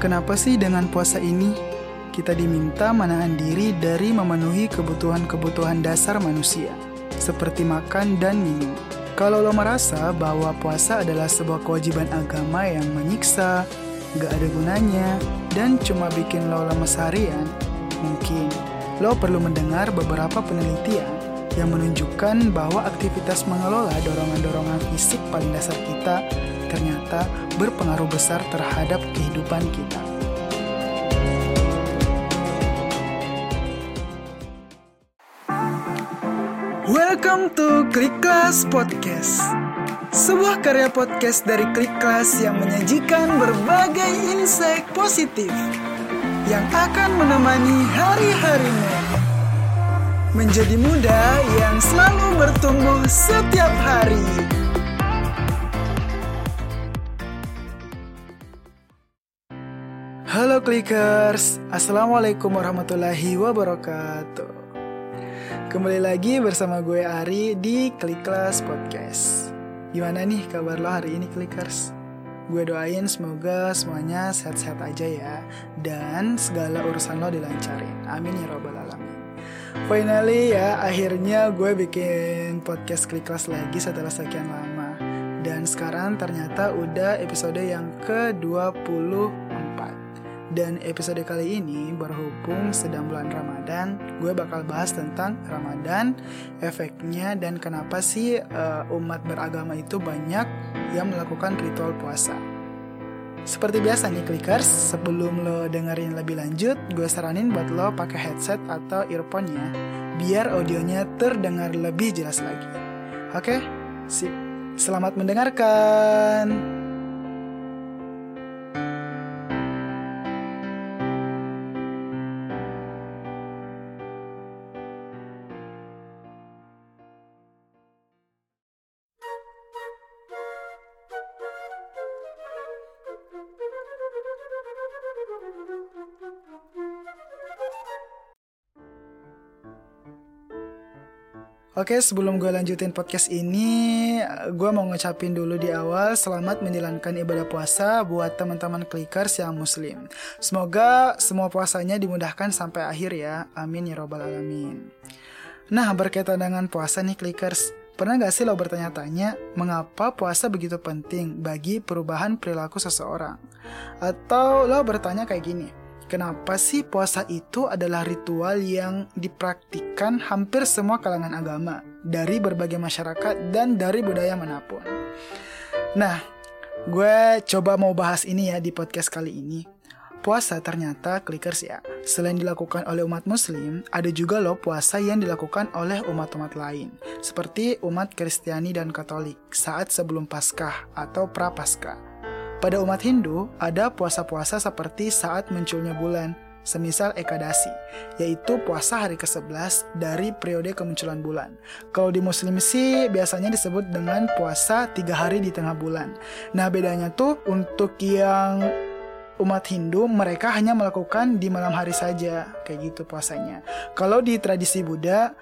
Kenapa sih dengan puasa ini kita diminta menahan diri dari memenuhi kebutuhan-kebutuhan dasar manusia, seperti makan dan minum? Kalau lo merasa bahwa puasa adalah sebuah kewajiban agama yang menyiksa, gak ada gunanya, dan cuma bikin lo lemes harian, mungkin lo perlu mendengar beberapa penelitian yang menunjukkan bahwa aktivitas mengelola dorongan-dorongan fisik paling dasar kita ternyata berpengaruh besar terhadap kehidupan kita. Welcome to Klik Kelas Podcast. Sebuah karya podcast dari Klik Kelas yang menyajikan berbagai insight positif yang akan menemani hari-harimu. Menjadi muda yang selalu bertumbuh setiap hari. Halo Clickers, Assalamualaikum warahmatullahi wabarakatuh. Kembali lagi bersama gue Ari di Klik Kelas Podcast. Gimana nih kabar lo hari ini Clickers? Gue doain semoga semuanya sehat-sehat aja ya dan segala urusan lo dilancarin. Amin ya robbal alamin. Finally ya, akhirnya gue bikin podcast Klik Kelas lagi setelah sekian lama. Dan sekarang ternyata udah episode yang ke-24. Dan episode kali ini berhubung sedang bulan Ramadan, gue bakal bahas tentang Ramadan, efeknya dan kenapa sih uh, umat beragama itu banyak yang melakukan ritual puasa. Seperti biasa nih clickers, sebelum lo dengerin lebih lanjut, gue saranin buat lo pakai headset atau earphone ya, biar audionya terdengar lebih jelas lagi. Oke, sip. Selamat mendengarkan. Oke, sebelum gue lanjutin podcast ini, gue mau ngucapin dulu di awal selamat menjalankan ibadah puasa buat teman-teman klikers yang muslim. Semoga semua puasanya dimudahkan sampai akhir ya. Amin ya robbal alamin. Nah, berkaitan dengan puasa nih klikers, pernah gak sih lo bertanya-tanya mengapa puasa begitu penting bagi perubahan perilaku seseorang? Atau lo bertanya kayak gini, Kenapa sih puasa itu adalah ritual yang dipraktikkan hampir semua kalangan agama dari berbagai masyarakat dan dari budaya mana pun. Nah, gue coba mau bahas ini ya di podcast kali ini. Puasa ternyata clickers ya, selain dilakukan oleh umat muslim, ada juga loh puasa yang dilakukan oleh umat-umat lain, seperti umat Kristiani dan Katolik saat sebelum Paskah atau Prapaskah. Pada umat Hindu, ada puasa-puasa seperti saat munculnya bulan, semisal Ekadasi, yaitu puasa hari ke-11 dari periode kemunculan bulan. Kalau di muslim sih biasanya disebut dengan puasa tiga hari di tengah bulan. Nah bedanya tuh untuk yang umat Hindu mereka hanya melakukan di malam hari saja, kayak gitu puasanya. Kalau di tradisi Buddha,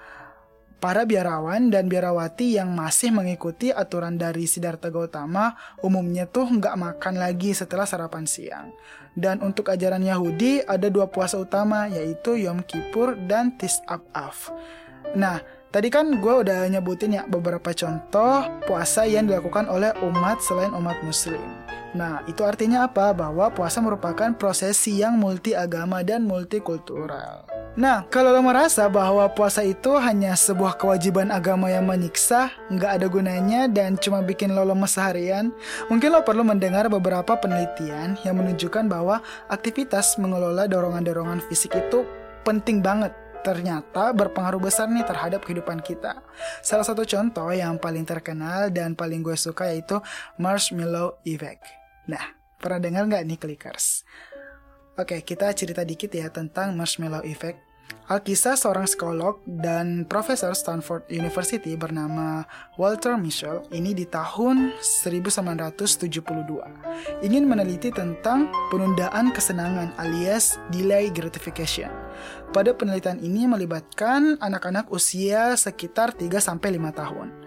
Para biarawan dan biarawati yang masih mengikuti aturan dari Siddhartha Gautama umumnya tuh nggak makan lagi setelah sarapan siang. Dan untuk ajaran Yahudi ada dua puasa utama yaitu Yom Kippur dan Tis Av. Nah, tadi kan gue udah nyebutin ya beberapa contoh puasa yang dilakukan oleh umat selain umat muslim. Nah, itu artinya apa? Bahwa puasa merupakan prosesi yang multi agama dan multikultural. Nah, kalau lo merasa bahwa puasa itu hanya sebuah kewajiban agama yang menyiksa, nggak ada gunanya dan cuma bikin lo lemes seharian, mungkin lo perlu mendengar beberapa penelitian yang menunjukkan bahwa aktivitas mengelola dorongan-dorongan fisik itu penting banget ternyata berpengaruh besar nih terhadap kehidupan kita. Salah satu contoh yang paling terkenal dan paling gue suka yaitu marshmallow effect. Nah, pernah dengar nggak nih clickers? Oke, kita cerita dikit ya tentang marshmallow effect. Alkisah seorang psikolog dan profesor Stanford University bernama Walter Mischel ini di tahun 1972 ingin meneliti tentang penundaan kesenangan alias delay gratification. Pada penelitian ini melibatkan anak-anak usia sekitar 3 5 tahun.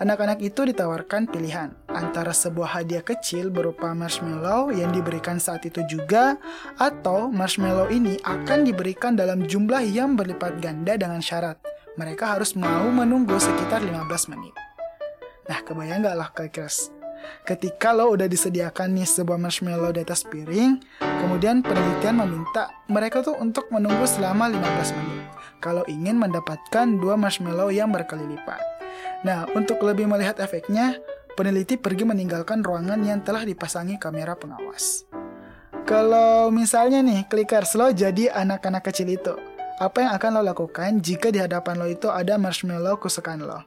Anak-anak itu ditawarkan pilihan antara sebuah hadiah kecil berupa marshmallow yang diberikan saat itu juga, atau marshmallow ini akan diberikan dalam jumlah yang berlipat ganda dengan syarat mereka harus mau menunggu sekitar 15 menit. Nah, kebayang gak lah klikers? Ketika lo udah disediakan nih sebuah marshmallow di atas piring, kemudian penelitian meminta mereka tuh untuk menunggu selama 15 menit kalau ingin mendapatkan dua marshmallow yang berkali lipat. Nah, untuk lebih melihat efeknya, peneliti pergi meninggalkan ruangan yang telah dipasangi kamera pengawas. Kalau misalnya nih, clickers lo jadi anak-anak kecil itu, apa yang akan lo lakukan jika di hadapan lo itu ada marshmallow kesukaan lo?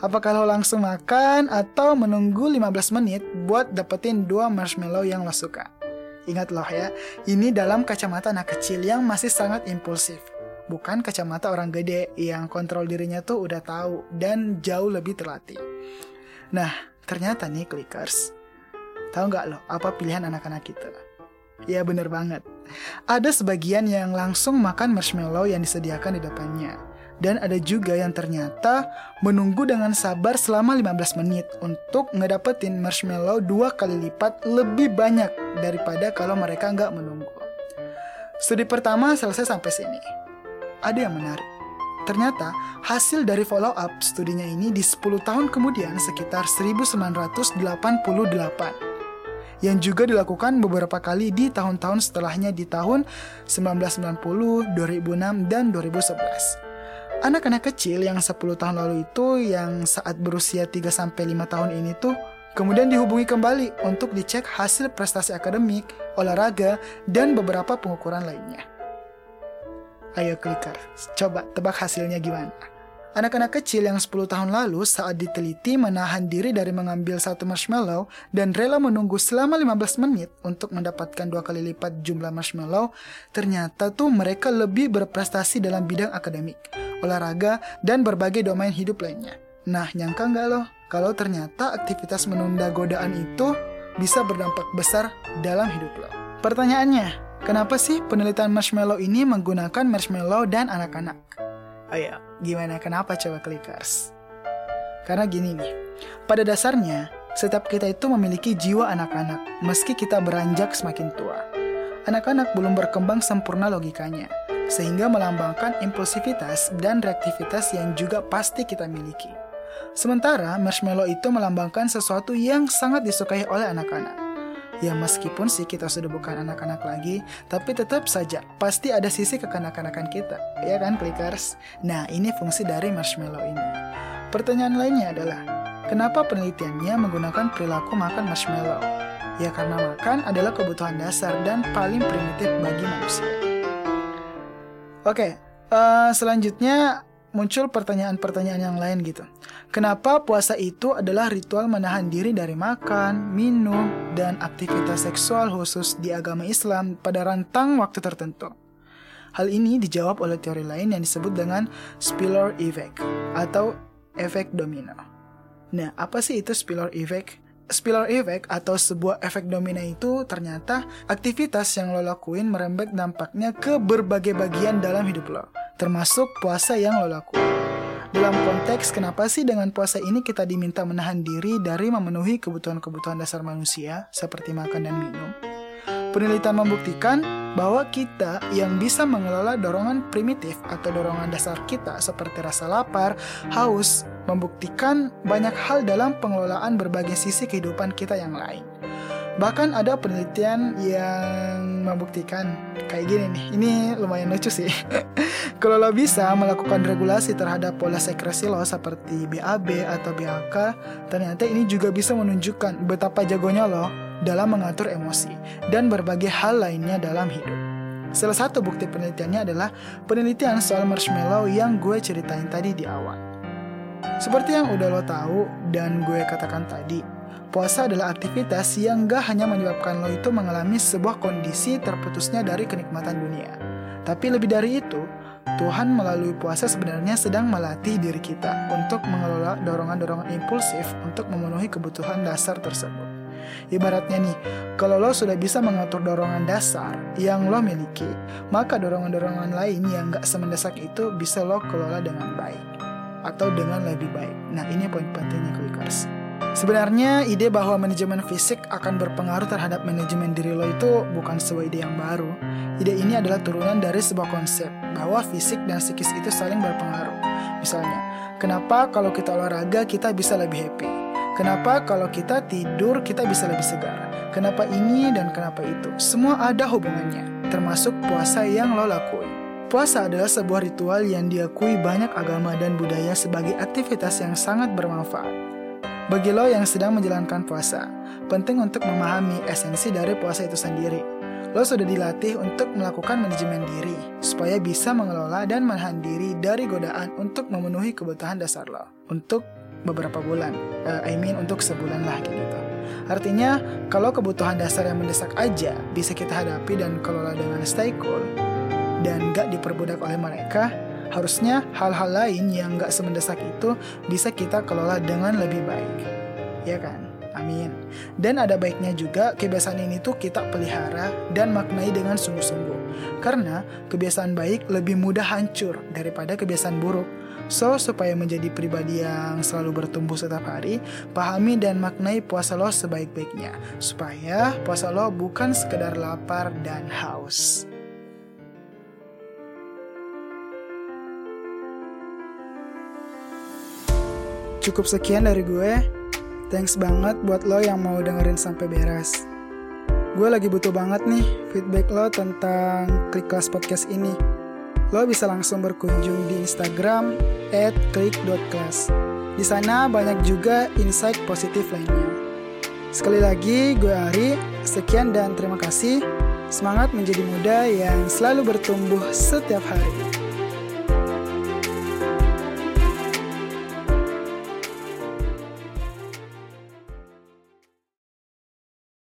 Apakah lo langsung makan atau menunggu 15 menit buat dapetin dua marshmallow yang lo suka? Ingat loh ya, ini dalam kacamata anak kecil yang masih sangat impulsif bukan kacamata orang gede yang kontrol dirinya tuh udah tahu dan jauh lebih terlatih. Nah, ternyata nih clickers, tahu nggak loh apa pilihan anak-anak kita? Ya bener banget. Ada sebagian yang langsung makan marshmallow yang disediakan di depannya. Dan ada juga yang ternyata menunggu dengan sabar selama 15 menit untuk ngedapetin marshmallow dua kali lipat lebih banyak daripada kalau mereka nggak menunggu. Studi pertama selesai sampai sini ada yang menarik. Ternyata, hasil dari follow up studinya ini di 10 tahun kemudian sekitar 1988 yang juga dilakukan beberapa kali di tahun-tahun setelahnya di tahun 1990, 2006, dan 2011. Anak-anak kecil yang 10 tahun lalu itu yang saat berusia 3-5 tahun ini tuh kemudian dihubungi kembali untuk dicek hasil prestasi akademik, olahraga, dan beberapa pengukuran lainnya. Ayo clicker, coba tebak hasilnya gimana? Anak-anak kecil yang 10 tahun lalu saat diteliti menahan diri dari mengambil satu marshmallow dan rela menunggu selama 15 menit untuk mendapatkan dua kali lipat jumlah marshmallow, ternyata tuh mereka lebih berprestasi dalam bidang akademik, olahraga, dan berbagai domain hidup lainnya. Nah, nyangka nggak loh kalau ternyata aktivitas menunda godaan itu bisa berdampak besar dalam hidup lo? Pertanyaannya, Kenapa sih penelitian marshmallow ini menggunakan marshmallow dan anak-anak? Ayo, gimana kenapa coba clickers? Karena gini nih, pada dasarnya setiap kita itu memiliki jiwa anak-anak meski kita beranjak semakin tua. Anak-anak belum berkembang sempurna logikanya, sehingga melambangkan impulsivitas dan reaktivitas yang juga pasti kita miliki. Sementara marshmallow itu melambangkan sesuatu yang sangat disukai oleh anak-anak Ya meskipun sih kita sudah bukan anak-anak lagi, tapi tetap saja pasti ada sisi kekanak-kanakan kita, ya kan clickers? Nah ini fungsi dari marshmallow ini. Pertanyaan lainnya adalah, kenapa penelitiannya menggunakan perilaku makan marshmallow? Ya karena makan adalah kebutuhan dasar dan paling primitif bagi manusia. Oke, uh, selanjutnya muncul pertanyaan-pertanyaan yang lain gitu. Kenapa puasa itu adalah ritual menahan diri dari makan, minum, dan aktivitas seksual khusus di agama Islam pada rentang waktu tertentu? Hal ini dijawab oleh teori lain yang disebut dengan spiller effect atau efek domino. Nah, apa sih itu spiller effect? Spiller effect atau sebuah efek domino itu ternyata aktivitas yang lo lakuin merembet dampaknya ke berbagai bagian dalam hidup lo, termasuk puasa yang lo lakuin. Dalam konteks kenapa sih dengan puasa ini kita diminta menahan diri dari memenuhi kebutuhan-kebutuhan dasar manusia seperti makan dan minum? Penelitian membuktikan bahwa kita yang bisa mengelola dorongan primitif atau dorongan dasar kita seperti rasa lapar, haus, membuktikan banyak hal dalam pengelolaan berbagai sisi kehidupan kita yang lain. Bahkan ada penelitian yang membuktikan kayak gini nih. Ini lumayan lucu sih. Kalau lo bisa melakukan regulasi terhadap pola sekresi lo seperti BAB atau BAK, ternyata ini juga bisa menunjukkan betapa jagonya lo dalam mengatur emosi dan berbagai hal lainnya dalam hidup. Salah satu bukti penelitiannya adalah penelitian soal marshmallow yang gue ceritain tadi di awal. Seperti yang udah lo tahu dan gue katakan tadi, puasa adalah aktivitas yang gak hanya menyebabkan lo itu mengalami sebuah kondisi terputusnya dari kenikmatan dunia. Tapi lebih dari itu, Tuhan melalui puasa sebenarnya sedang melatih diri kita untuk mengelola dorongan-dorongan impulsif untuk memenuhi kebutuhan dasar tersebut. Ibaratnya nih, kalau lo sudah bisa mengatur dorongan dasar yang lo miliki, maka dorongan-dorongan lain yang gak semendesak itu bisa lo kelola dengan baik atau dengan lebih baik. Nah ini poin pentingnya followers. Sebenarnya ide bahwa manajemen fisik akan berpengaruh terhadap manajemen diri lo itu bukan sebuah ide yang baru. Ide ini adalah turunan dari sebuah konsep bahwa fisik dan psikis itu saling berpengaruh. Misalnya, kenapa kalau kita olahraga kita bisa lebih happy? Kenapa kalau kita tidur kita bisa lebih segar? Kenapa ini dan kenapa itu? Semua ada hubungannya, termasuk puasa yang lo lakuin. Puasa adalah sebuah ritual yang diakui banyak agama dan budaya sebagai aktivitas yang sangat bermanfaat. Bagi lo yang sedang menjalankan puasa, penting untuk memahami esensi dari puasa itu sendiri. Lo sudah dilatih untuk melakukan manajemen diri, supaya bisa mengelola dan menahan diri dari godaan untuk memenuhi kebutuhan dasar lo. Untuk beberapa bulan, uh, I mean untuk sebulan lah gitu. Artinya, kalau kebutuhan dasar yang mendesak aja bisa kita hadapi dan kelola dengan stay cool, dan gak diperbudak oleh mereka, Harusnya hal-hal lain yang gak semendesak itu bisa kita kelola dengan lebih baik. Ya kan? Amin. Dan ada baiknya juga kebiasaan ini tuh kita pelihara dan maknai dengan sungguh-sungguh. Karena kebiasaan baik lebih mudah hancur daripada kebiasaan buruk. So, supaya menjadi pribadi yang selalu bertumbuh setiap hari, pahami dan maknai puasa lo sebaik-baiknya. Supaya puasa lo bukan sekedar lapar dan haus. Cukup sekian dari gue. Thanks banget buat lo yang mau dengerin sampai beres. Gue lagi butuh banget nih feedback lo tentang Klik Kelas Podcast ini. Lo bisa langsung berkunjung di Instagram at klik.class. Di sana banyak juga insight positif lainnya. Sekali lagi, gue Ari. Sekian dan terima kasih. Semangat menjadi muda yang selalu bertumbuh setiap hari.